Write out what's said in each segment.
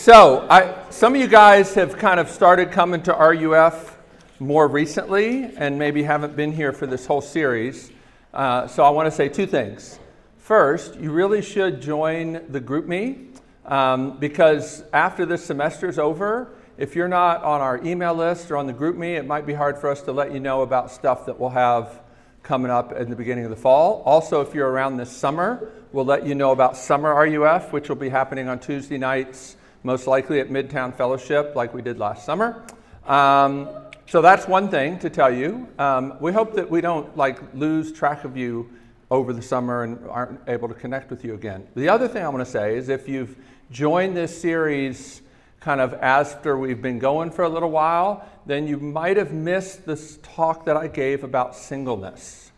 So, I, some of you guys have kind of started coming to RUF more recently and maybe haven't been here for this whole series. Uh, so, I want to say two things. First, you really should join the GroupMe um, because after this semester is over, if you're not on our email list or on the GroupMe, it might be hard for us to let you know about stuff that we'll have coming up in the beginning of the fall. Also, if you're around this summer, we'll let you know about Summer RUF, which will be happening on Tuesday nights most likely at Midtown Fellowship, like we did last summer. Um, so that's one thing to tell you. Um, we hope that we don't like lose track of you over the summer and aren't able to connect with you again. The other thing I want to say is if you've joined this series kind of after we've been going for a little while, then you might have missed this talk that I gave about singleness.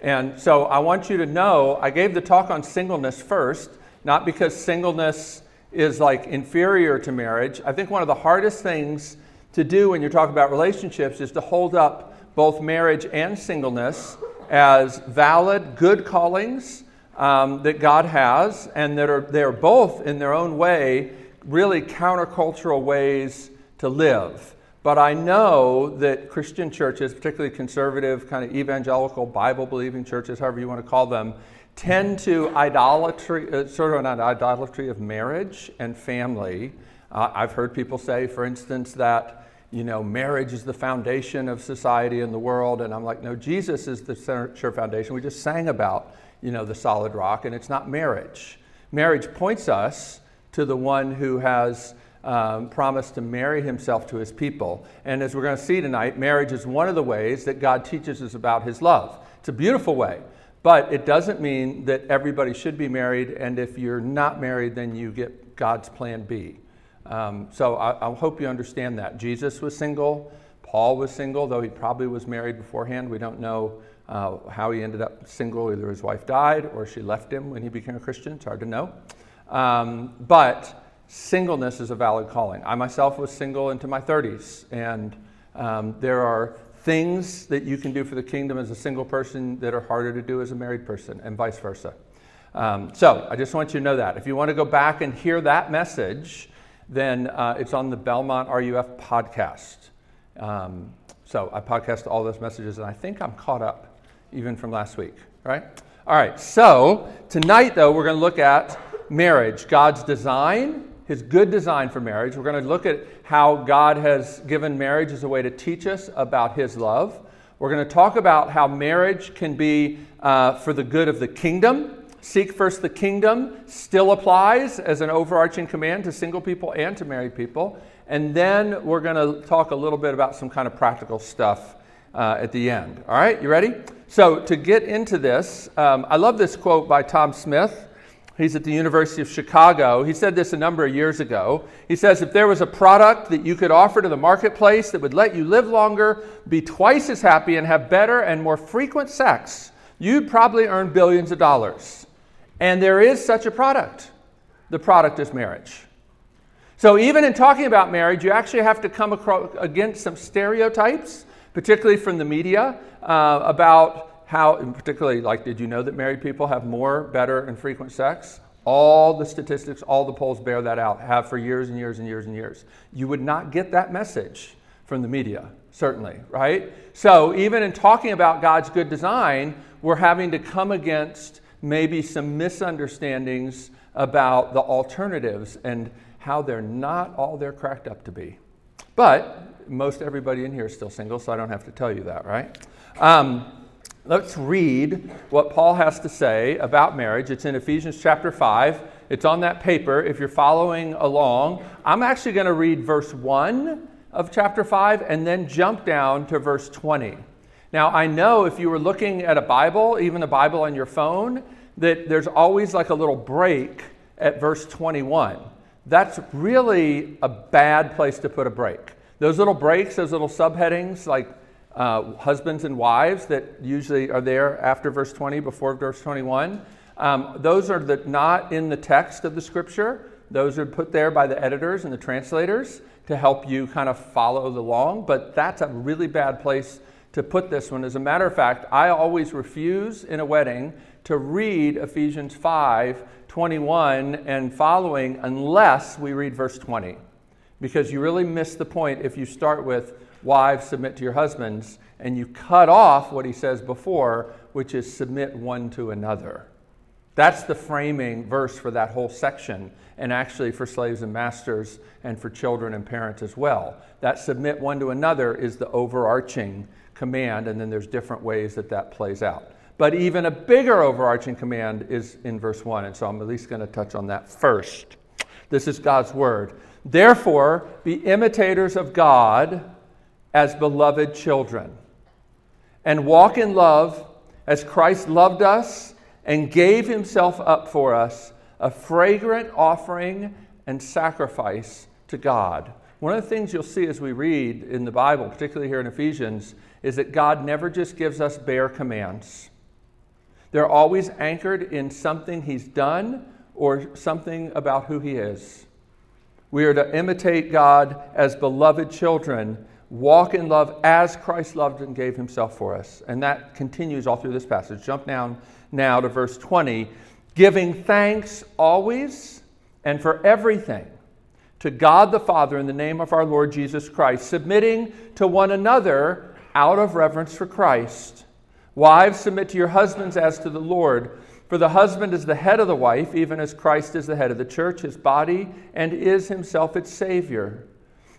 And so I want you to know I gave the talk on singleness first, not because singleness is like inferior to marriage. I think one of the hardest things to do when you're talking about relationships is to hold up both marriage and singleness as valid, good callings um, that God has, and that are they're both in their own way really countercultural ways to live. But I know that Christian churches, particularly conservative, kind of evangelical, Bible believing churches, however you want to call them, tend to idolatry, uh, sort of an idolatry of marriage and family. Uh, I've heard people say, for instance, that you know marriage is the foundation of society and the world, and I'm like, no, Jesus is the sure foundation. We just sang about you know the solid rock, and it's not marriage. Marriage points us to the one who has um, promised to marry himself to his people. And as we're going to see tonight, marriage is one of the ways that God teaches us about his love. It's a beautiful way. But it doesn't mean that everybody should be married, and if you're not married, then you get God's plan B. Um, so I, I, hope you understand that. Jesus was single, Paul was single, though he probably was married beforehand. We don't know uh, how he ended up single. Either his wife died or she left him when he became a Christian. It's hard to know. Um, but singleness is a valid calling. I myself was single into my 30s, and um, there are things that you can do for the kingdom as a single person that are harder to do as a married person, and vice versa. Um, so I just want you to know that. If you want to go back and hear that message, then uh, it's on the Belmont RUF podcast. Um, so I podcast all those messages, and I think I'm caught up even from last week, right? All right, so tonight, though, we're going to look at marriage, God's design his good design for marriage. We're going to look at how God has given marriage as a way to teach us about his love. We're going to talk about how marriage can be uh, for the good of the kingdom. Seek first the kingdom still applies as an overarching command to single people and to married people. And then we're going to talk a little bit about some kind of practical stuff uh, at the end. All right, you ready? So, to get into this, um, I love this quote by Tom Smith. He's at the University of Chicago. He said this a number of years ago. He says, If there was a product that you could offer to the marketplace that would let you live longer, be twice as happy, and have better and more frequent sex, you'd probably earn billions of dollars. And there is such a product. The product is marriage. So, even in talking about marriage, you actually have to come across, against some stereotypes, particularly from the media, uh, about how, particularly, like, did you know that married people have more, better, and frequent sex? All the statistics, all the polls bear that out, have for years and years and years and years. You would not get that message from the media, certainly, right? So, even in talking about God's good design, we're having to come against maybe some misunderstandings about the alternatives and how they're not all they're cracked up to be. But most everybody in here is still single, so I don't have to tell you that, right? Um, Let's read what Paul has to say about marriage. It's in Ephesians chapter 5. It's on that paper if you're following along. I'm actually going to read verse 1 of chapter 5 and then jump down to verse 20. Now, I know if you were looking at a Bible, even a Bible on your phone, that there's always like a little break at verse 21. That's really a bad place to put a break. Those little breaks, those little subheadings, like uh, husbands and wives that usually are there after verse 20, before verse 21. Um, those are the, not in the text of the scripture. Those are put there by the editors and the translators to help you kind of follow along. But that's a really bad place to put this one. As a matter of fact, I always refuse in a wedding to read Ephesians 5 21 and following unless we read verse 20. Because you really miss the point if you start with, Wives, submit to your husbands, and you cut off what he says before, which is submit one to another. That's the framing verse for that whole section, and actually for slaves and masters, and for children and parents as well. That submit one to another is the overarching command, and then there's different ways that that plays out. But even a bigger overarching command is in verse 1, and so I'm at least going to touch on that first. This is God's word. Therefore, be imitators of God as beloved children, and walk in love as Christ loved us and gave himself up for us, a fragrant offering and sacrifice to God. One of the things you'll see as we read in the Bible, particularly here in Ephesians, is that God never just gives us bare commands. They're always anchored in something He's done or something about who He is. We are to imitate God as beloved children, walk in love as Christ loved and gave Himself for us. And that continues all through this passage. Jump down now to verse 20. Giving thanks always and for everything to God the Father in the name of our Lord Jesus Christ, submitting to one another out of reverence for Christ. Wives, submit to your husbands as to the Lord. For the husband is the head of the wife, even as Christ is the head of the church, his body, and is himself its Savior.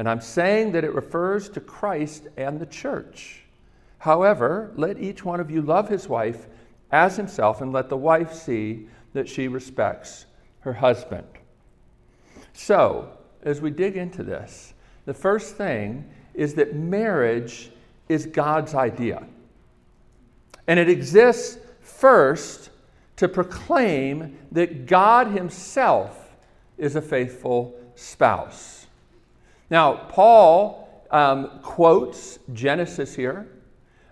and I'm saying that it refers to Christ and the church. However, let each one of you love his wife as himself, and let the wife see that she respects her husband. So, as we dig into this, the first thing is that marriage is God's idea. And it exists first to proclaim that God Himself is a faithful spouse. Now, Paul um, quotes Genesis here.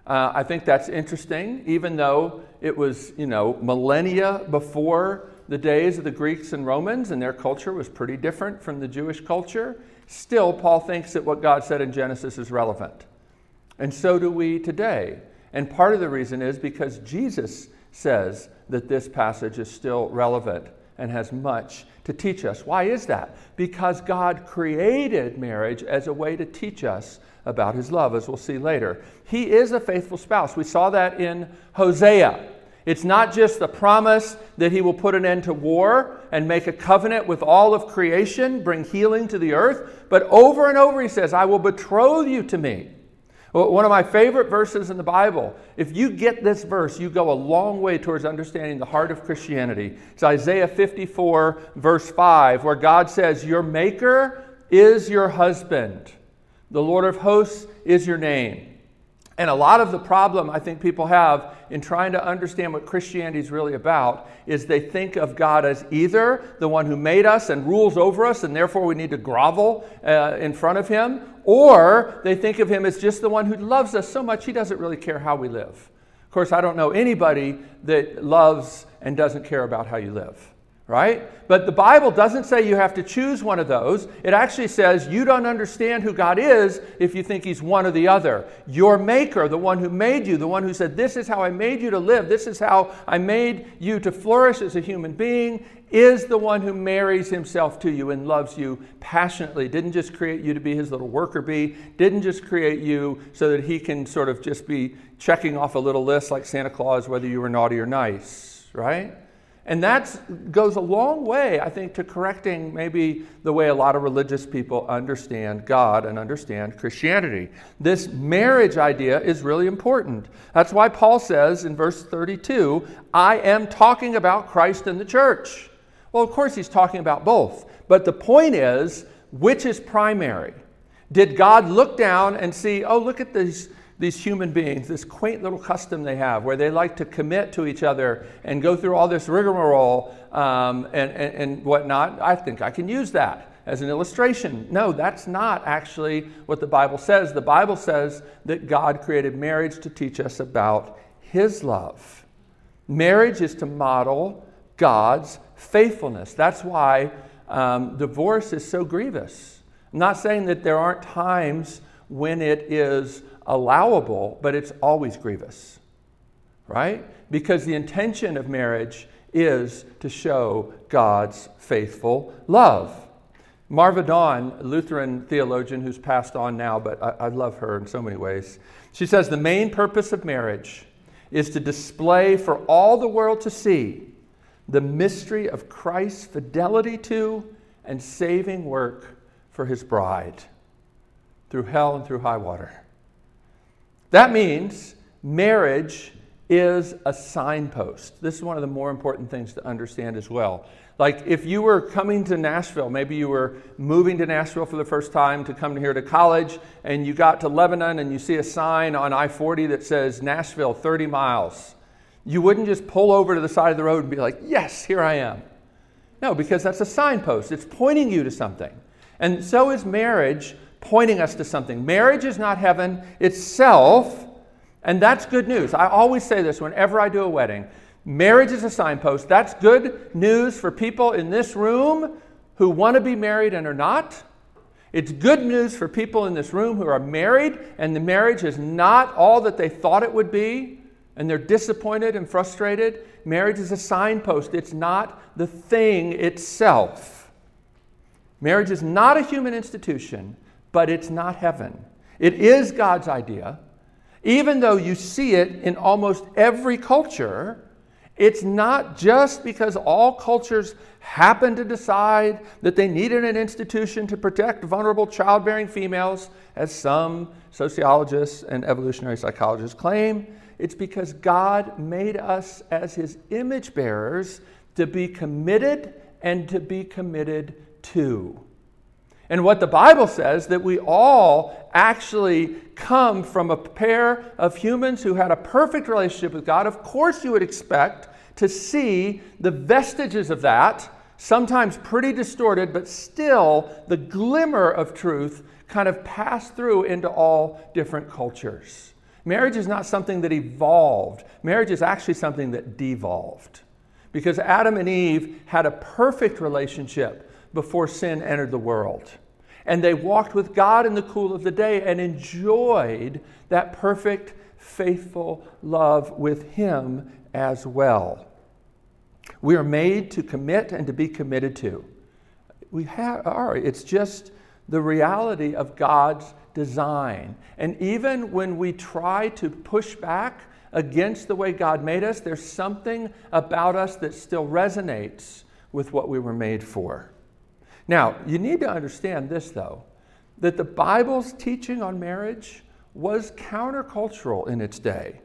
Uh, I think that's interesting, even though it was, you know, millennia before the days of the Greeks and Romans, and their culture was pretty different from the Jewish culture. Still, Paul thinks that what God said in Genesis is relevant. And so do we today. And part of the reason is because Jesus says that this passage is still relevant and has much to teach us. Why is that? Because God created marriage as a way to teach us about his love, as we'll see later. He is a faithful spouse. We saw that in Hosea. It's not just the promise that he will put an end to war and make a covenant with all of creation, bring healing to the earth, but over and over he says, I will betroth you to me. One of my favorite verses in the Bible. If you get this verse, you go a long way towards understanding the heart of Christianity. It's Isaiah 54, verse 5, where God says, Your Maker is your husband, the Lord of hosts is your name. And a lot of the problem I think people have in trying to understand what Christianity is really about is they think of God as either the one who made us and rules over us, and therefore we need to grovel uh, in front of him, or they think of him as just the one who loves us so much he doesn't really care how we live. Of course, I don't know anybody that loves and doesn't care about how you live right? But the Bible doesn't say you have to choose one of those. It actually says you don't understand who God is if you think He's one or the other. Your Maker, the one who made you, the one who said, This is how I made you to live, this is how I made you to flourish as a human being, is the one who marries Himself to you and loves you passionately. Didn't just create you to be His little worker bee, didn't just create you so that He can sort of just be checking off a little list like Santa Claus whether you were naughty or nice, right? And that goes a long way, I think, to correcting maybe the way a lot of religious people understand God and understand Christianity. This marriage idea is really important. That's why Paul says in verse 32 I am talking about Christ and the church. Well, of course, he's talking about both. But the point is, which is primary? Did God look down and see, oh, look at these these human beings, this quaint little custom they have where they like to commit to each other and go through all this rigmarole um, and, and, and whatnot. I think I can use that as an illustration. No, that's not actually what the Bible says. The Bible says that God created marriage to teach us about His love. Marriage is to model God's faithfulness. That's why um, divorce is so grievous. I'm not saying that there aren't times when it is allowable, but it's always grievous, right? Because the intention of marriage is to show God's faithful love. Marva Dawn, Lutheran theologian who's passed on now, but I, I, love her in so many ways. She says the main purpose of marriage is to display for all the world to see the mystery of Christ's fidelity to and saving work for his bride through hell and through high water. That means marriage is a signpost. This is one of the more important things to understand as well. Like if you were coming to Nashville, maybe you were moving to Nashville for the first time to come here to college, and you got to Lebanon and you see a sign on I 40 that says Nashville 30 miles. You wouldn't just pull over to the side of the road and be like, Yes, here I am. No, because that's a signpost, it's pointing you to something. And so is marriage pointing us to something. Marriage is not heaven itself, and that's good news. I always say this whenever I do a wedding. Marriage is a signpost. That's good news for people in this room who want to be married and are not. It's good news for people in this room who are married and the marriage is not all that they thought it would be and they're disappointed and frustrated. Marriage is a signpost, it's not the thing itself. Marriage is not a human institution, but it's not heaven. It is God's idea. Even though you see it in almost every culture, it's not just because all cultures happen to decide that they needed an institution to protect vulnerable childbearing females, as some sociologists and evolutionary psychologists claim. It's because God made us as his image bearers to be committed and to be committed to. And what the Bible says that we all actually come from a pair of humans who had a perfect relationship with God. Of course, you would expect to see the vestiges of that, sometimes pretty distorted, but still the glimmer of truth kind of pass through into all different cultures. Marriage is not something that evolved, marriage is actually something that devolved. Because Adam and Eve had a perfect relationship before sin entered the world. And they walked with God in the cool of the day and enjoyed that perfect, faithful love with Him as well. We are made to commit and to be committed to. We have, are. It's just the reality of God's design. And even when we try to push back against the way God made us, there's something about us that still resonates with what we were made for. Now, you need to understand this, though, that the Bible's teaching on marriage was countercultural in its day.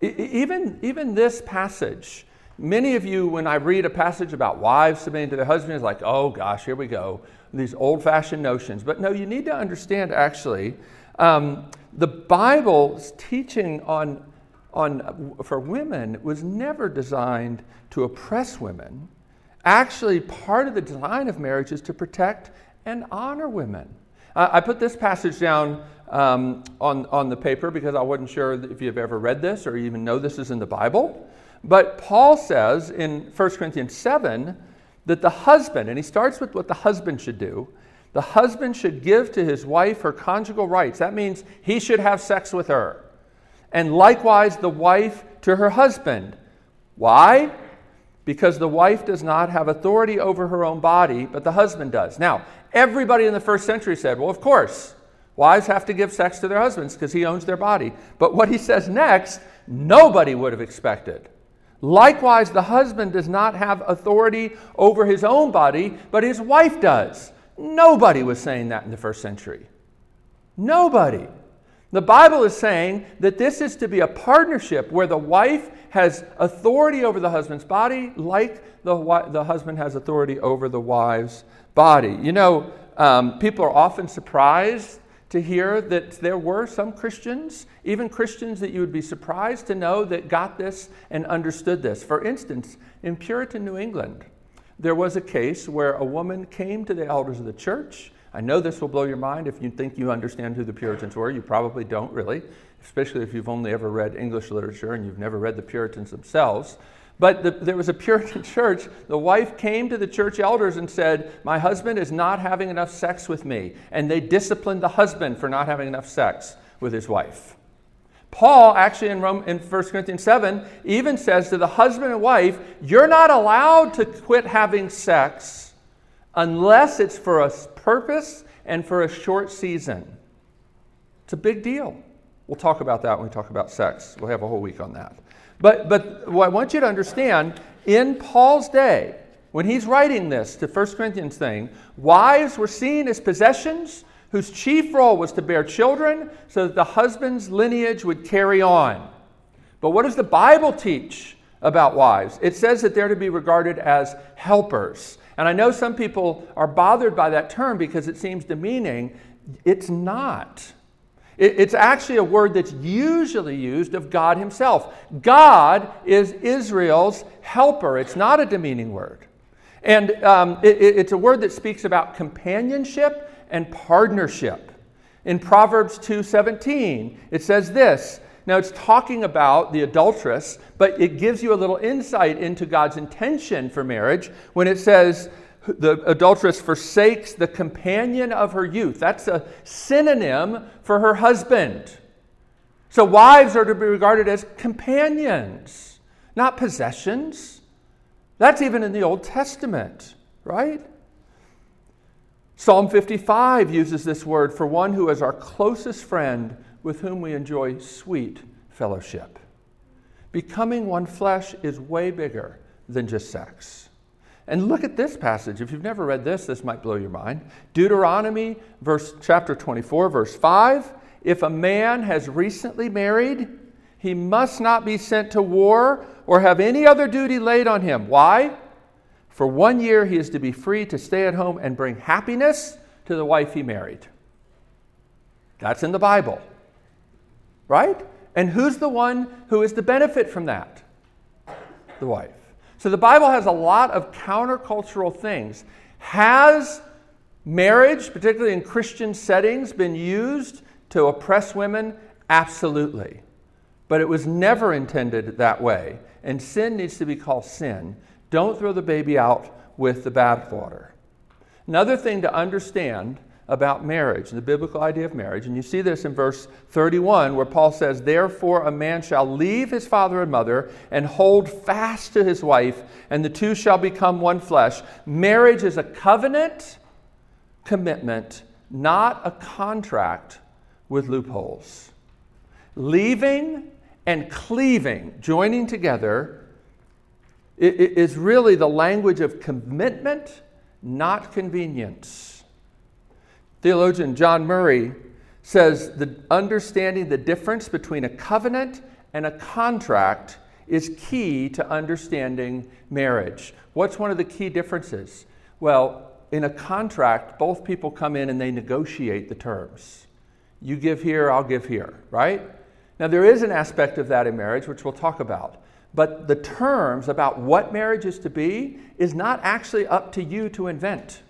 even, even this passage, many of you, when I read a passage about wives submitting to their husbands, like, oh gosh, here we go, these old fashioned notions. But no, you need to understand actually, um, the Bible's teaching on, on, for women was never designed to oppress women. Actually, part of the design of marriage is to protect and honor women. Uh, I put this passage down um, on, on the paper because I wasn't sure if you've ever read this or even know this is in the Bible. But Paul says in 1 Corinthians 7 that the husband, and he starts with what the husband should do, the husband should give to his wife her conjugal rights. That means he should have sex with her. And likewise, the wife to her husband. Why? Because the wife does not have authority over her own body, but the husband does. Now, everybody in the first century said, well, of course, wives have to give sex to their husbands because he owns their body. But what he says next, nobody would have expected. Likewise, the husband does not have authority over his own body, but his wife does. Nobody was saying that in the first century. Nobody. The Bible is saying that this is to be a partnership where the wife has authority over the husband's body, like the, the husband has authority over the wife's body. You know, um, people are often surprised to hear that there were some Christians, even Christians that you would be surprised to know that got this and understood this. For instance, in Puritan New England, there was a case where a woman came to the elders of the church I know this will blow your mind if you think you understand who the Puritans were. You probably don't really, especially if you've only ever read English literature and you've never read the Puritans themselves. But the, there was a Puritan church. The wife came to the church elders and said, My husband is not having enough sex with me. And they disciplined the husband for not having enough sex with his wife. Paul, actually, in, Rome, in 1 Corinthians 7, even says to the husband and wife, You're not allowed to quit having sex unless it's for a purpose and for a short season. It's a big deal. We'll talk about that when we talk about sex. We'll have a whole week on that. But, but what I want you to understand in Paul's day, when he's writing this to 1 Corinthians thing, wives were seen as possessions whose chief role was to bear children so that the husband's lineage would carry on. But what does the Bible teach about wives? It says that they're to be regarded as helpers. And I know some people are bothered by that term because it seems demeaning. It's not. It's actually a word that's usually used of God Himself. God is Israel's helper. It's not a demeaning word. And um, it, it's a word that speaks about companionship and partnership. In Proverbs 2:17, it says this. Now it's talking about the adulteress, but it gives you a little insight into God's intention for marriage when it says the adulteress forsakes the companion of her youth. That's a synonym for her husband. So wives are to be regarded as companions, not possessions. That's even in the Old Testament, right? Psalm 55 uses this word for one who is our closest friend with whom we enjoy sweet fellowship. Becoming one flesh is way bigger than just sex. And look at this passage. If you've never read this, this might blow your mind. Deuteronomy, verse chapter 24, verse 5. If a man has recently married, he must not be sent to war or have any other duty laid on him. Why? For one year he is to be free to stay at home and bring happiness to the wife he married. That's in the Bible. Right? And who's the one who is to benefit from that? The wife. So the Bible has a lot of countercultural things. Has marriage, particularly in Christian settings, been used to oppress women? Absolutely. But it was never intended that way. And sin needs to be called sin. Don't throw the baby out with the bathwater. Another thing to understand about marriage, the biblical idea of marriage. And you see this in verse 31, where Paul says, Therefore, a man shall leave his father and mother and hold fast to his wife, and the two shall become one flesh. Marriage is a covenant commitment, not a contract with loopholes. Leaving and cleaving, joining together, is really the language of commitment, not convenience. Theologian John Murray says the understanding the difference between a covenant and a contract is key to understanding marriage. What's one of the key differences? Well, in a contract, both people come in and they negotiate the terms. You give here, I'll give here, right? Now, there is an aspect of that in marriage, which we'll talk about. But the terms about what marriage is to be is not actually up to you to invent.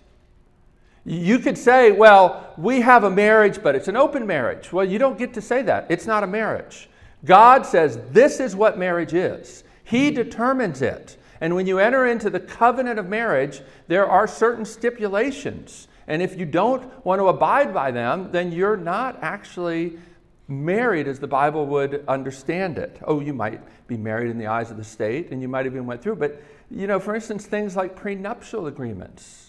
You could say, well, we have a marriage, but it's an open marriage. Well, you don't get to say that. It's not a marriage. God says this is what marriage is, He determines it. And when you enter into the covenant of marriage, there are certain stipulations. And if you don't want to abide by them, then you're not actually married as the Bible would understand it. Oh, you might be married in the eyes of the state, and you might have even went through. But, you know, for instance, things like prenuptial agreements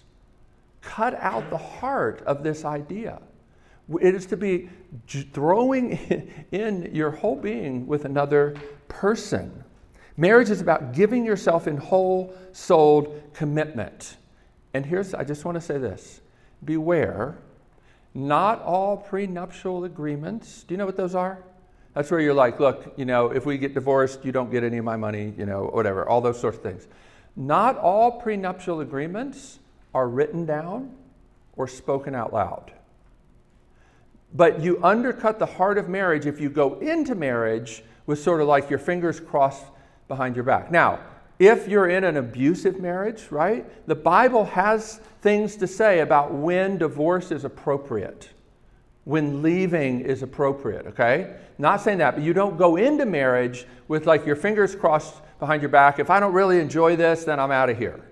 cut out the heart of this idea. It is to be throwing in your whole being with another person. Marriage is about giving yourself in whole souled commitment. And here's, I just want to say this beware, not all prenuptial agreements. Do you know what those are? That's where you're like, look, you know, if we get divorced, you don't get any of my money, you know, whatever, all those sorts of things. Not all prenuptial agreements are written down or spoken out loud. But you undercut the heart of marriage if you go into marriage with sort of like your fingers crossed behind your back. Now, if you're in an abusive marriage, right, the Bible has things to say about when divorce is appropriate, when leaving is appropriate, okay? Not saying that, but you don't go into marriage with like your fingers crossed behind your back. If I don't really enjoy this, then I'm out of here.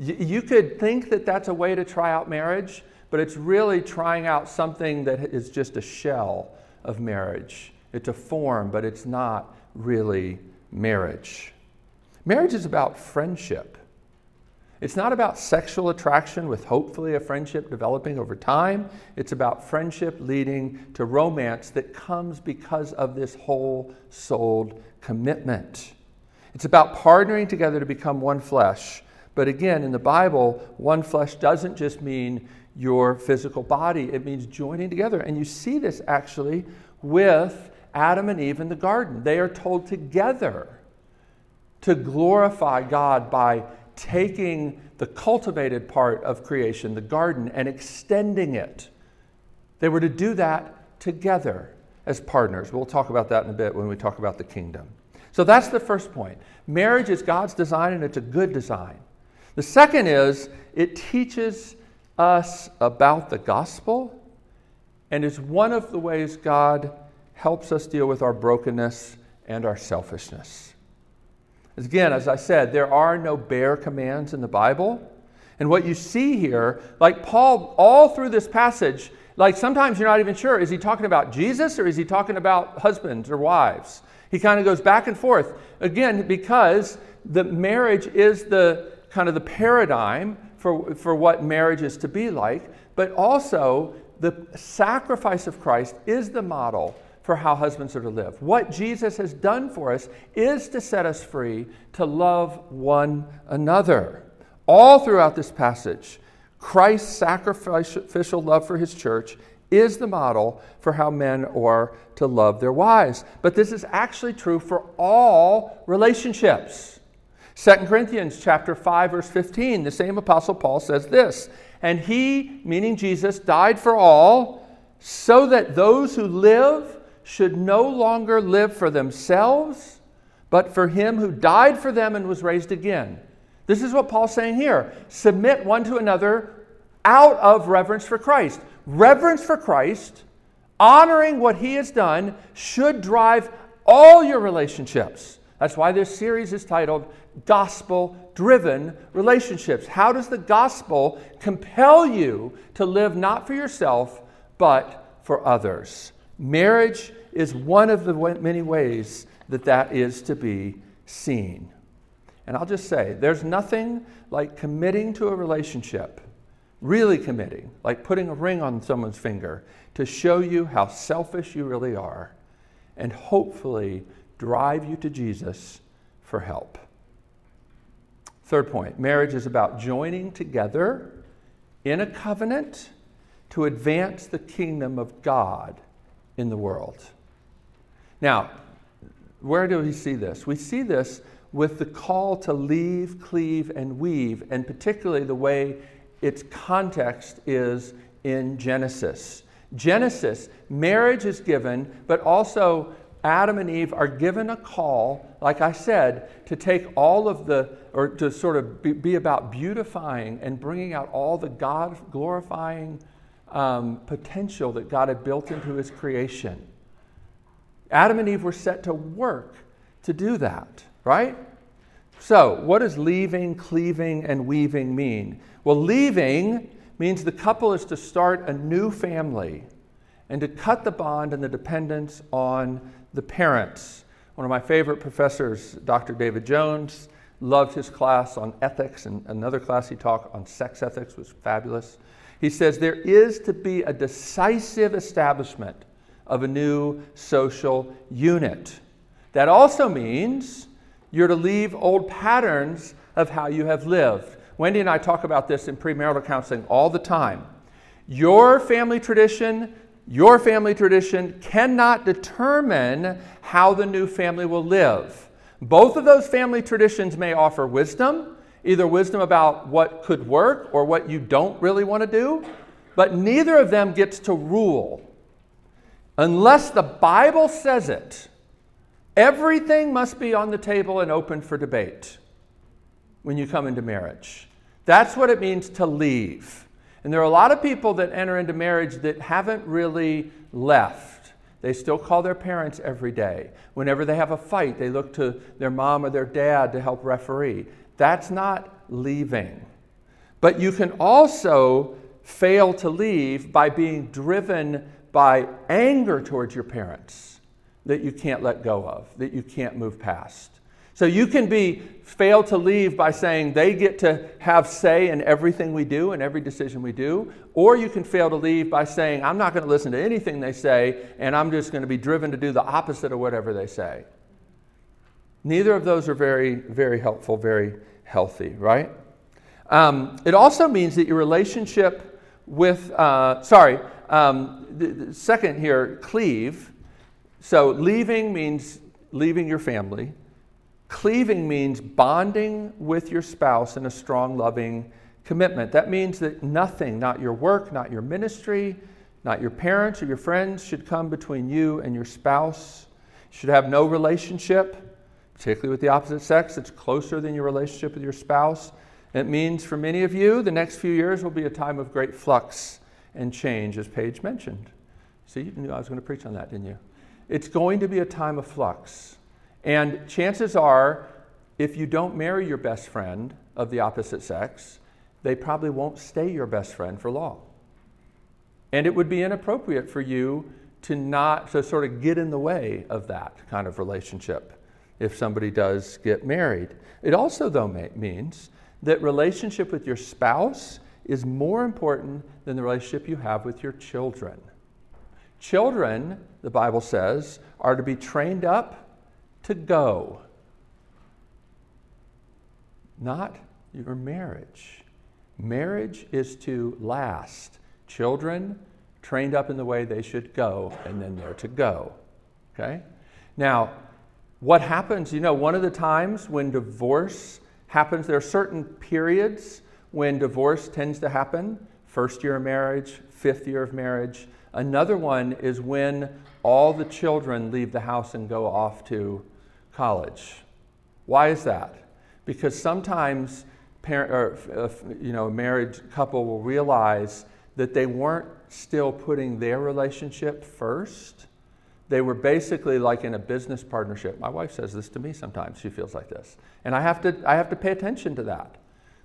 You could think that that's a way to try out marriage, but it's really trying out something that is just a shell of marriage. It's a form, but it's not really marriage. Marriage is about friendship. It's not about sexual attraction with hopefully a friendship developing over time. It's about friendship leading to romance that comes because of this whole souled commitment. It's about partnering together to become one flesh but again, in the Bible, one flesh doesn't just mean your physical body, it means joining together. And you see this actually with Adam and Eve in the garden. They are told together to glorify God by taking the cultivated part of creation, the garden, and extending it. They were to do that together as partners. We'll talk about that in a bit when we talk about the kingdom. So that's the first point. Marriage is God's design, and it's a good design. The second is it teaches us about the gospel and is one of the ways God helps us deal with our brokenness and our selfishness. Again, as I said, there are no bare commands in the Bible. And what you see here, like Paul, all through this passage, like sometimes you're not even sure is he talking about Jesus or is he talking about husbands or wives? He kind of goes back and forth. Again, because the marriage is the kind of the paradigm for, for what marriage is to be like, but also the sacrifice of Christ is the model for how husbands are to live. What Jesus has done for us is to set us free to love one another. All throughout this passage, Christ's sacrificial love for his church is the model for how men are to love their wives. But this is actually true for all relationships. 2 Corinthians chapter 5 verse 15, the same apostle Paul says this, and he, meaning Jesus, died for all so that those who live should no longer live for themselves, but for him who died for them and was raised again. This is what Paul's saying here. Submit one to another out of reverence for Christ. Reverence for Christ, honoring what he has done, should drive all your relationships. That's why this series is titled Gospel Driven Relationships. How does the gospel compel you to live not for yourself, but for others? Marriage is one of the many ways that that is to be seen. And I'll just say, there's nothing like committing to a relationship, really committing, like putting a ring on someone's finger to show you how selfish you really are and hopefully drive you to Jesus for help. Third point marriage is about joining together in a covenant to advance the kingdom of God in the world. Now, where do we see this? We see this with the call to leave, cleave, and weave, and particularly the way its context is in Genesis. Genesis, marriage is given, but also Adam and Eve are given a call, like I said, to take all of the, or to sort of be, be about beautifying and bringing out all the God glorifying um, potential that God had built into his creation. Adam and Eve were set to work to do that, right? So, what does leaving, cleaving, and weaving mean? Well, leaving means the couple is to start a new family and to cut the bond and the dependence on the parents. One of my favorite professors, Dr. David Jones, loved his class on ethics, and another class he taught on sex ethics was fabulous. He says there is to be a decisive establishment of a new social unit. That also means You're to leave old patterns of how you have lived. Wendy and I talk about this in premarital counseling all the time. Your family tradition, your family tradition cannot determine how the new family will live. Both of those family traditions may offer wisdom, either wisdom about what could work or what you don't really want to do, but neither of them gets to rule. Unless the Bible says it, everything must be on the table and open for debate when you come into marriage. That's what it means to leave. And there are a lot of people that enter into marriage that haven't really left. They still call their parents every day. Whenever they have a fight, they look to their mom or their dad to help referee. That's not leaving. But you can also fail to leave by being driven by anger towards your parents that you can't let go of, that you can't move past. So you can be fail to leave by saying they get to have say in everything we do and every decision we do, or you can fail to leave by saying I'm not going to listen to anything they say and I'm just going to be driven to do the opposite of whatever they say. Neither of those are very very helpful, very healthy, right? Um, it also means that your relationship with uh, sorry, um, the, the second here, cleave. So leaving means leaving your family. Cleaving means bonding with your spouse in a strong, loving commitment. That means that nothing, not your work, not your ministry, not your parents or your friends, should come between you and your spouse. You should have no relationship, particularly with the opposite sex, that's closer than your relationship with your spouse. It means for many of you, the next few years will be a time of great flux and change, as Paige mentioned. See, you knew I was going to preach on that, didn't you? It's going to be a time of flux. And chances are, if you don't marry your best friend of the opposite sex, they probably won't stay your best friend for long. And it would be inappropriate for you to not, to sort of get in the way of that kind of relationship if somebody does get married. It also, though, means that relationship with your spouse is more important than the relationship you have with your children. Children, the Bible says, are to be trained up to go, not your marriage. Marriage is to last. Children trained up in the way they should go, and then they're to go. Okay? Now, what happens, you know, one of the times when divorce happens, there are certain periods when divorce tends to happen first year of marriage, fifth year of marriage. Another one is when all the children leave the house and go off to college. Why is that? Because sometimes parent, or, uh, you know, a married couple will realize that they weren't still putting their relationship first. They were basically like in a business partnership. My wife says this to me sometimes. She feels like this. And I have to, I have to pay attention to that.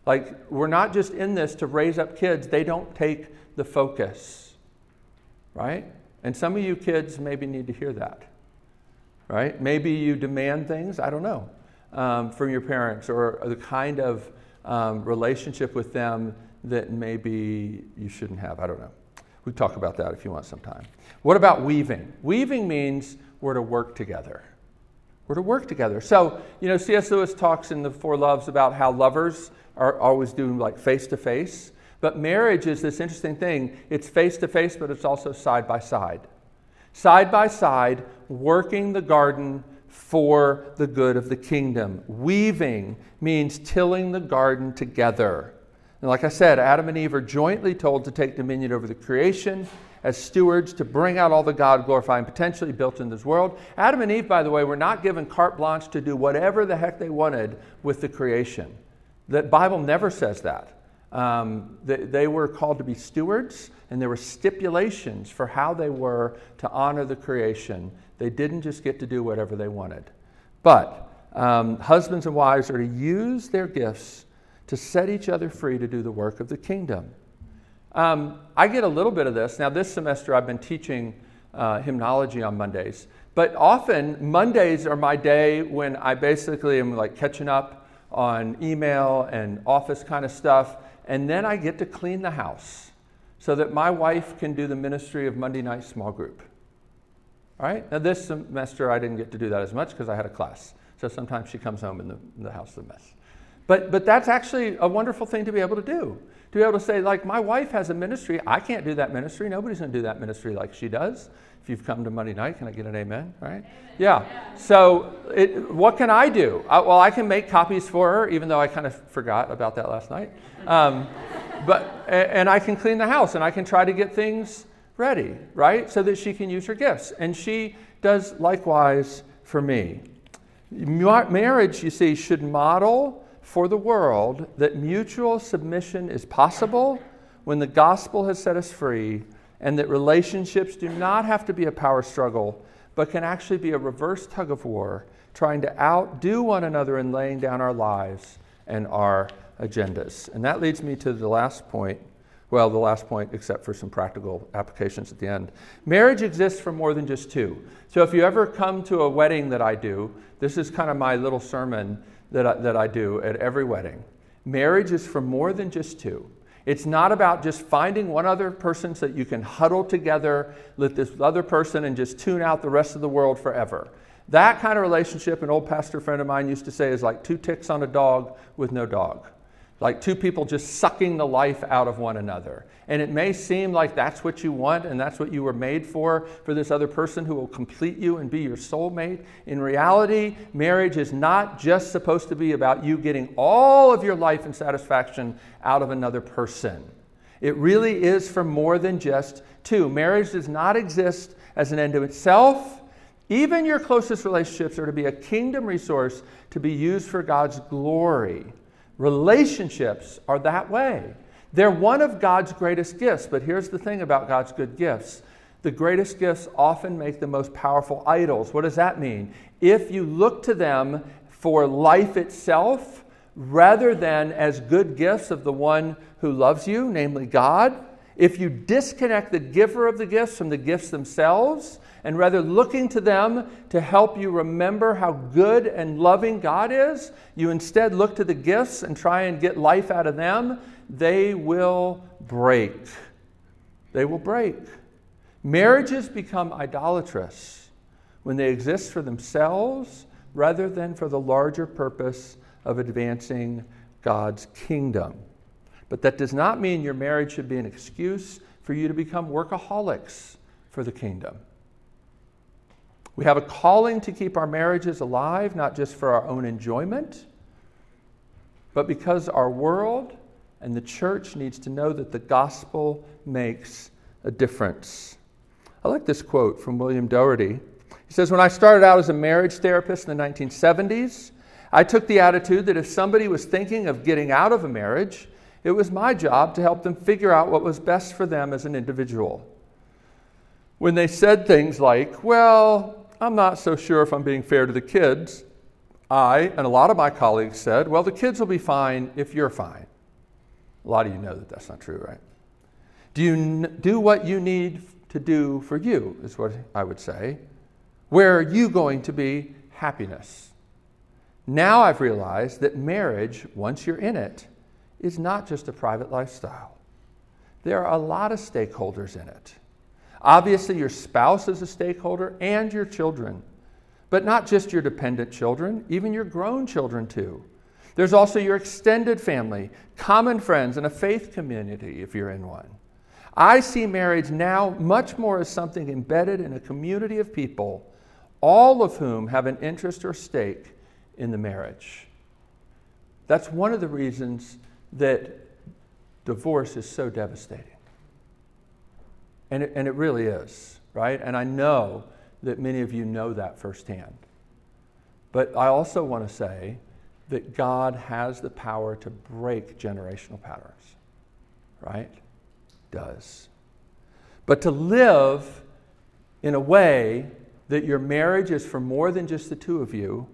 Like, we're not just in this to raise up kids, they don't take the focus, right? And some of you kids maybe need to hear that right? Maybe you demand things, I don't know, um, from your parents or the kind of um, relationship with them that maybe you shouldn't have. I don't know. We talk about that if you want some time. What about weaving? Weaving means we're to work together. We're to work together. So, you know, C.S. Lewis talks in The Four Loves about how lovers are always doing like face to face. But marriage is this interesting thing. It's face to face, but it's also side by side side by side, working the garden for the good of the kingdom. Weaving means tilling the garden together. And like I said, Adam and Eve are jointly told to take dominion over the creation as stewards to bring out all the God glorifying potential built in this world. Adam and Eve, by the way, were not given carte blanche to do whatever the heck they wanted with the creation. The Bible never says that. Um, they, they were called to be stewards, and there were stipulations for how they were to honor the creation. They didn't just get to do whatever they wanted. But um, husbands and wives are to use their gifts to set each other free to do the work of the kingdom. Um, I get a little bit of this. Now, this semester I've been teaching uh, hymnology on Mondays, but often Mondays are my day when I basically am like catching up on email and office kind of stuff and then I get to clean the house so that my wife can do the ministry of Monday night small group. All right? Now, this semester I didn't get to do that as much because I had a class. So sometimes she comes home and the, the house is a mess. But, but that's actually a wonderful thing to be able to do. To be able to say, like, my wife has a ministry. I can't do that ministry. Nobody's going to do that ministry like she does. If you've come to Monday night, can I get an amen? Right? Amen. Yeah. So, it, what can I do? I, well, I can make copies for her, even though I kind of forgot about that last night. Um, but and I can clean the house, and I can try to get things ready, right, so that she can use her gifts. And she does likewise for me. Marriage, you see, should model for the world that mutual submission is possible when the gospel has set us free, and that relationships do not have to be a power struggle, but can actually be a reverse tug of war, trying to outdo one another in laying down our lives and our agendas. And that leads me to the last point. Well, the last point, except for some practical applications at the end. Marriage exists for more than just two. So if you ever come to a wedding that I do, this is kind of my little sermon that I, that I do at every wedding. Marriage is for more than just two. It's not about just finding one other person so that you can huddle together with this other person and just tune out the rest of the world forever. That kind of relationship, an old pastor friend of mine used to say, is like two ticks on a dog with no dog like two people just sucking the life out of one another. And it may seem like that's what you want and that's what you were made for, for this other person who will complete you and be your soulmate. In reality, marriage is not just supposed to be about you getting all of your life and satisfaction out of another person. It really is for more than just two. Marriage does not exist as an end to itself. Even your closest relationships are to be a kingdom resource to be used for God's glory. Relationships are that way. They're one of God's greatest gifts, but here's the thing about God's good gifts the greatest gifts often make the most powerful idols. What does that mean? If you look to them for life itself, rather than as good gifts of the one who loves you, namely God, if you disconnect the giver of the gifts from the gifts themselves, and rather looking to them to help you remember how good and loving God is, you instead look to the gifts and try and get life out of them, they will break. They will break. Marriages become idolatrous when they exist for themselves rather than for the larger purpose of advancing God's kingdom. But that does not mean your marriage should be an excuse for you to become workaholics for the kingdom. We have a calling to keep our marriages alive, not just for our own enjoyment, but because our world and the church needs to know that the gospel makes a difference. I like this quote from William Doherty. He says, When I started out as a marriage therapist in the 1970s, I took the attitude that if somebody was thinking of getting out of a marriage, it was my job to help them figure out what was best for them as an individual. When they said things like, Well, I'm not so sure if I'm being fair to the kids. I and a lot of my colleagues said, well, the kids will be fine if you're fine. A lot of you know that that's not true, right? Do you do what you need to do for you, is what I would say. Where are you going to be happiness? Now I've realized that marriage, once you're in it, is not just a private lifestyle. There are a lot of stakeholders in it. Obviously, your spouse is a stakeholder and your children, but not just your dependent children, even your grown children, too. There's also your extended family, common friends, and a faith community if you're in one. I see marriage now much more as something embedded in a community of people, all of whom have an interest or stake in the marriage. That's one of the reasons that divorce is so devastating. And it, and it really is, right? And I know that many of you know that firsthand. But I also want to say that God has the power to break generational patterns, right? Does. But to live in a way that your marriage is for more than just the two of you,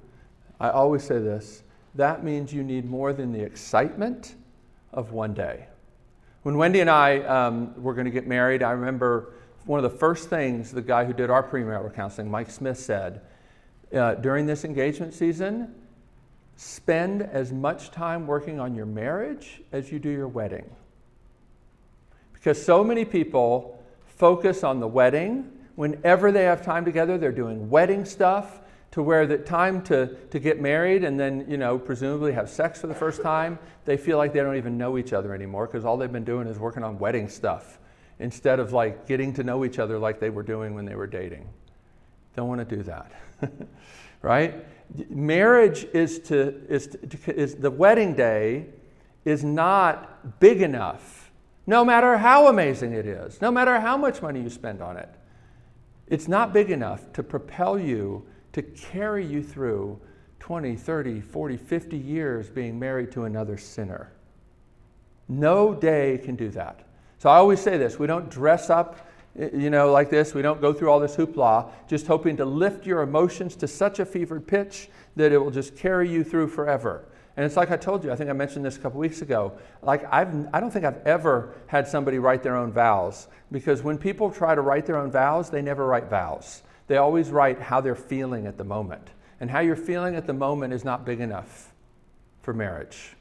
I always say this that means you need more than the excitement of one day. When Wendy and I um, were going to get married, I remember one of the first things the guy who did our premarital counseling, Mike Smith, said uh, during this engagement season spend as much time working on your marriage as you do your wedding. Because so many people focus on the wedding. Whenever they have time together, they're doing wedding stuff. To where the time to, to get married and then, you know, presumably have sex for the first time, they feel like they don't even know each other anymore because all they've been doing is working on wedding stuff instead of like getting to know each other like they were doing when they were dating. Don't want to do that. right? Marriage is to, is to, is the wedding day is not big enough, no matter how amazing it is, no matter how much money you spend on it. It's not big enough to propel you to carry you through 20, 30, 40, 50 years being married to another sinner. No day can do that. So I always say this we don't dress up you know, like this. We don't go through all this hoopla, just hoping to lift your emotions to such a fevered pitch that it will just carry you through forever. And it's like I told you, I think I mentioned this a couple weeks ago. Like, I've, I don't think I've ever had somebody write their own vows because when people try to write their own vows, they never write vows. They always write how they're feeling at the moment. And how you're feeling at the moment is not big enough for marriage.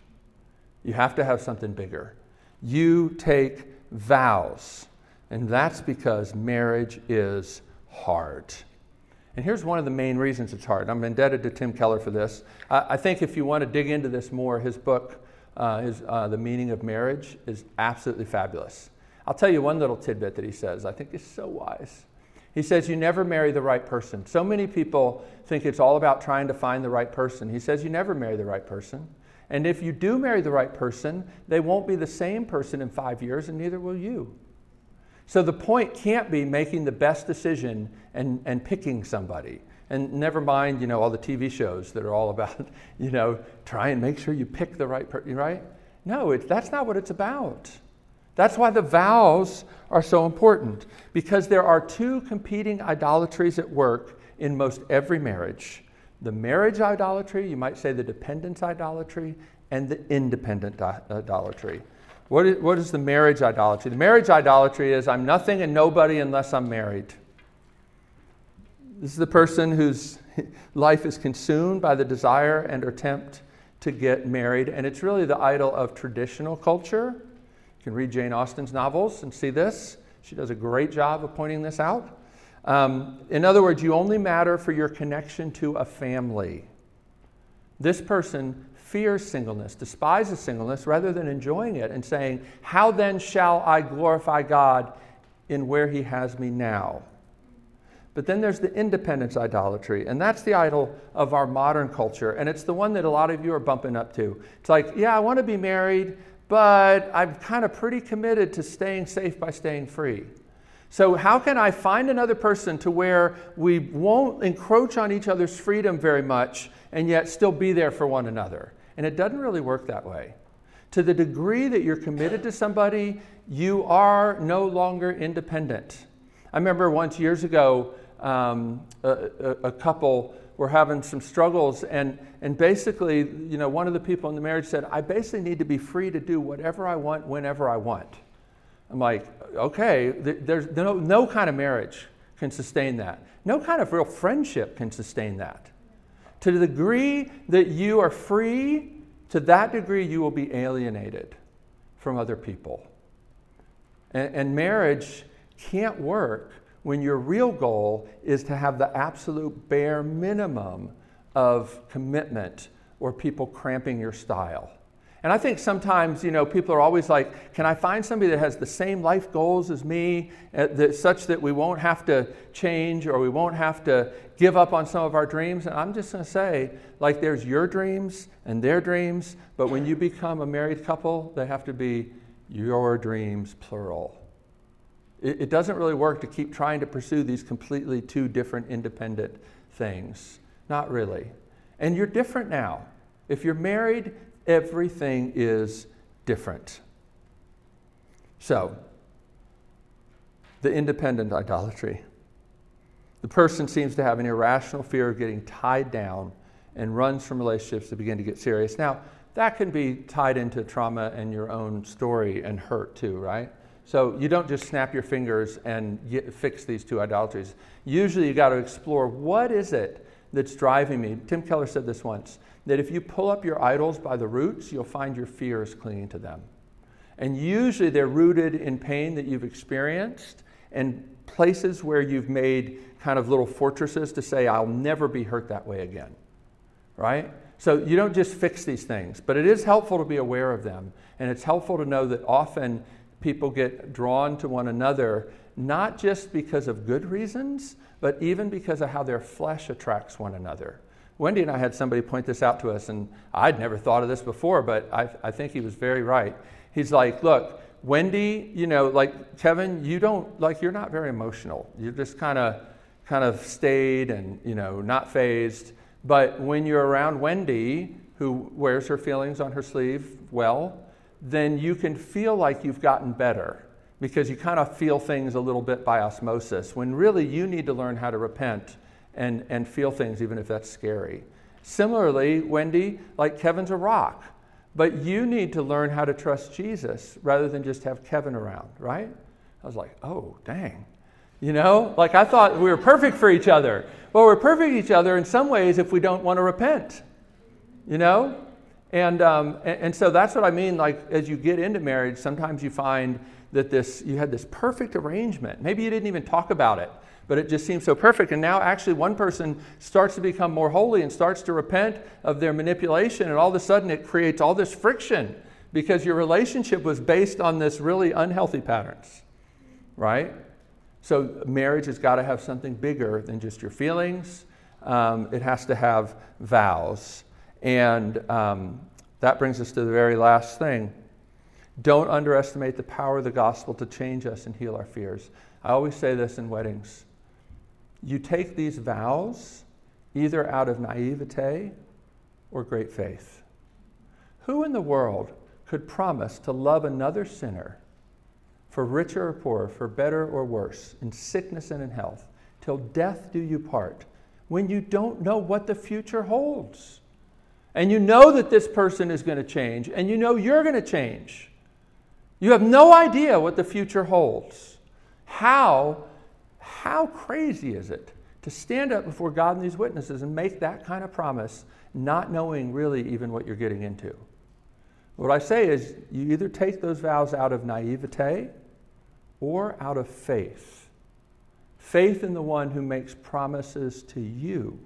You have to have something bigger. You take vows. And that's because marriage is hard. And here's one of the main reasons it's hard. I'm indebted to Tim Keller for this. I, I think if you want to dig into this more, his book, uh, his, uh, The Meaning of Marriage, is absolutely fabulous. I'll tell you one little tidbit that he says I think is so wise. He says, You never marry the right person. So many people think it's all about trying to find the right person. He says, You never marry the right person. And if you do marry the right person, they won't be the same person in five years, and neither will you. So the point can't be making the best decision and, and picking somebody. And never mind, you know, all the TV shows that are all about, you know, try and make sure you pick the right person, right? No, it, that's not what it's about. That's why the vows are so important, because there are two competing idolatries at work in most every marriage the marriage idolatry, you might say the dependence idolatry, and the independent idolatry. What is, what is the marriage idolatry? The marriage idolatry is I'm nothing and nobody unless I'm married. This is the person whose life is consumed by the desire and attempt to get married, and it's really the idol of traditional culture. You can read Jane Austen's novels and see this. She does a great job of pointing this out. Um, in other words, you only matter for your connection to a family. This person fears singleness, despises singleness, rather than enjoying it and saying, How then shall I glorify God in where He has me now? But then there's the independence idolatry, and that's the idol of our modern culture, and it's the one that a lot of you are bumping up to. It's like, yeah, I want to be married, but I'm kind of pretty committed to staying safe by staying free. So, how can I find another person to where we won't encroach on each other's freedom very much and yet still be there for one another? And it doesn't really work that way. To the degree that you're committed to somebody, you are no longer independent. I remember once years ago, um, a, a, a, couple were having some struggles, and, and basically, you know, one of the people in the marriage said, I basically need to be free to do whatever I want whenever I want. I'm like, okay, there's no, no kind of marriage can sustain that. No kind of real friendship can sustain that. To the degree that you are free, to that degree you will be alienated from other people. And, and marriage can't work when your real goal is to have the absolute bare minimum of commitment or people cramping your style. And I think sometimes, you know, people are always like, can I find somebody that has the same life goals as me, uh, that, such that we won't have to change or we won't have to give up on some of our dreams? And I'm just going to say, like, there's your dreams and their dreams, but when you become a married couple, they have to be your dreams, plural. It, it doesn't really work to keep trying to pursue these completely two different independent things. Not really. And you're different now. If you're married, Everything is different. So, the independent idolatry. The person seems to have an irrational fear of getting tied down and runs from relationships that begin to get serious. Now, that can be tied into trauma and your own story and hurt too, right? So you don't just snap your fingers and get, fix these two idolatries. Usually you got to explore what is it that's driving me. Tim Keller said this once that if you pull up your idols by the roots, you'll find your fears clinging to them. And usually they're rooted in pain that you've experienced and places where you've made kind of little fortresses to say, I'll never be hurt that way again, right? So you don't just fix these things, but it is helpful to be aware of them. And it's helpful to know that often people get drawn to one another, not just because of good reasons, but even because of how their flesh attracts one another. Wendy and I had somebody point this out to us, and I'd never thought of this before, but I, I think he was very right. He's like, Look, Wendy, you know, like Kevin, you don't, like, you're not very emotional. You're just kind of, kind of stayed and, you know, not fazed. But when you're around Wendy, who wears her feelings on her sleeve well, then you can feel like you've gotten better because you kind of feel things a little bit by osmosis when really you need to learn how to repent and, and feel things even if that's scary. Similarly, Wendy, like Kevin's a rock, but you need to learn how to trust Jesus rather than just have Kevin around, right? I was like, oh, dang. You know, like I thought we were perfect for each other. Well, we're perfect for each other in some ways if we don't want to repent, you know? And, um, and, so that's what I mean. Like, as you get into marriage, sometimes you find that this, you had this perfect arrangement. Maybe you didn't even talk about it, but it just seems so perfect. And now, actually, one person starts to become more holy and starts to repent of their manipulation, and all of a sudden it creates all this friction because your relationship was based on this really unhealthy patterns, right? So, marriage has got to have something bigger than just your feelings. Um, it has to have vows. And um, that brings us to the very last thing. Don't underestimate the power of the gospel to change us and heal our fears. I always say this in weddings. You take these vows either out of naivete or great faith. Who in the world could promise to love another sinner for richer or poorer, for better or worse, in sickness and in health, till death do you part, when you don't know what the future holds. And you know that this person is going to change, and you know you're going to change. You have no idea what the future holds. How, how crazy is it to stand up before God and these witnesses and make that kind of promise, not knowing really even what you're getting into? What I say is, you either take those vows out of naivete or out of faith. Faith in the one who makes promises to you,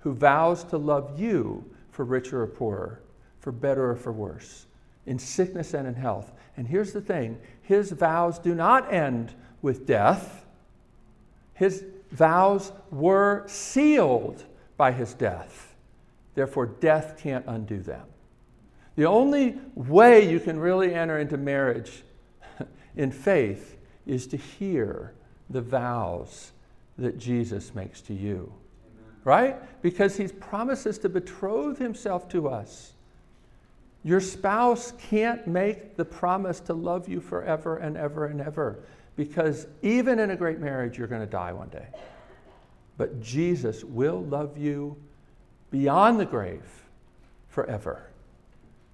who vows to love you for richer or poorer, for better or for worse, in sickness and in health. And here's the thing his vows do not end with death, his vows were sealed by his death. Therefore, death can't undo them. The only way you can really enter into marriage in faith is to hear the vows that Jesus makes to you. Right? Because he promises to betroth himself to us. Your spouse can't make the promise to love you forever and ever and ever because even in a great marriage, you're going to die one day. But Jesus will love you beyond the grave forever.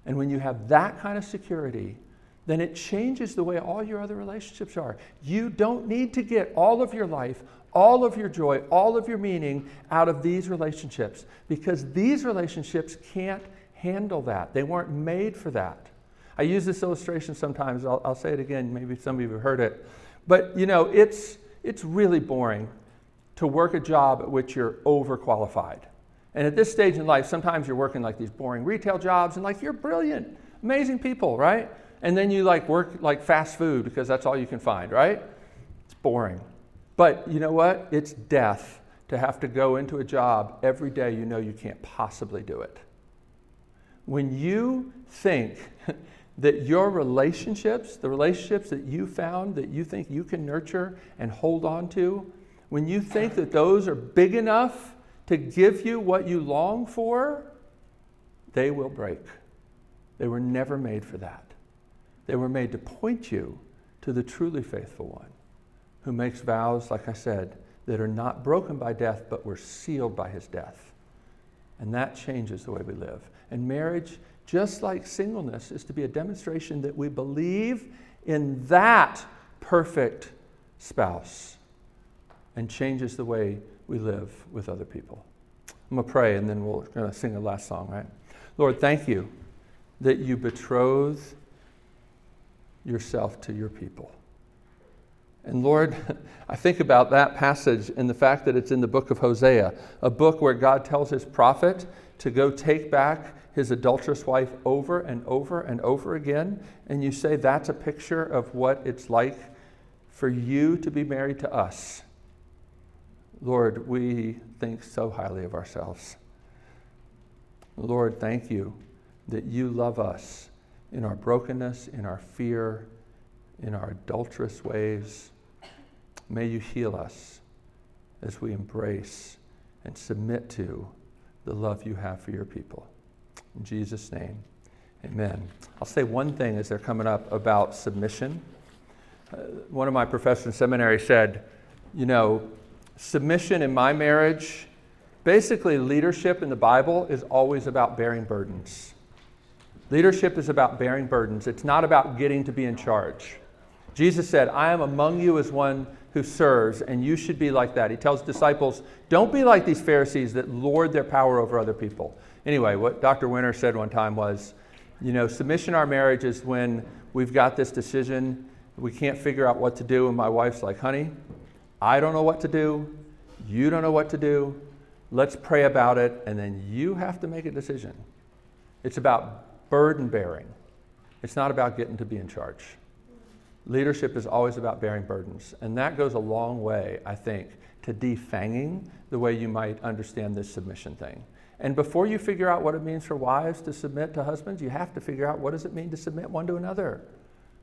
And when you have that kind of security, then it changes the way all your other relationships are. You don't need to get all of your life, all of your joy, all of your meaning out of these relationships because these relationships can't handle that. They weren't made for that. I use this illustration sometimes. I'll, I'll say it again. Maybe some of you have heard it. But you know, it's, it's really boring to work a job at which you're overqualified. And at this stage in life, sometimes you're working like these boring retail jobs and like you're brilliant, amazing people, right? and then you like work like fast food because that's all you can find, right? It's boring. But you know what? It's death to have to go into a job every day you know you can't possibly do it. When you think that your relationships, the relationships that you found that you think you can nurture and hold on to, when you think that those are big enough to give you what you long for, they will break. They were never made for that. They were made to point you to the truly faithful one who makes vows, like I said, that are not broken by death, but were sealed by his death. And that changes the way we live. And marriage, just like singleness, is to be a demonstration that we believe in that perfect spouse and changes the way we live with other people. I'm going to pray and then we're going to sing the last song, right? Lord, thank you that you betroth yourself to your people. And Lord, I think about that passage and the fact that it's in the book of Hosea, a book where God tells his prophet to go take back his adulterous wife over and over and over again. And you say that's a picture of what it's like for you to be married to us. Lord, we think so highly of ourselves. Lord, thank you that you love us in our brokenness, in our fear, in our adulterous ways. May you heal us as we embrace and submit to the love you have for your people. In Jesus' name, amen. I'll say one thing as they're coming up about submission. Uh, one of my professors in seminary said, you know, submission in my marriage, basically, leadership in the Bible is always about bearing burdens. Leadership is about bearing burdens, it's not about getting to be in charge. Jesus said, I am among you as one who serves, and you should be like that. He tells disciples, don't be like these Pharisees that lord their power over other people. Anyway, what Dr. Winter said one time was, you know, submission our marriage is when we've got this decision, we can't figure out what to do, and my wife's like, honey, I don't know what to do, you don't know what to do, let's pray about it, and then you have to make a decision. It's about burden bearing, it's not about getting to be in charge. Leadership is always about bearing burdens. And that goes a long way, I think, to defanging the way you might understand this submission thing. And before you figure out what it means for wives to submit to husbands, you have to figure out what does it mean to submit one to another?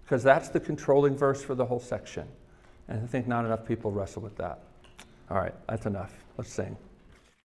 Because that's the controlling verse for the whole section. And I think not enough people wrestle with that. All right, that's enough. Let's sing.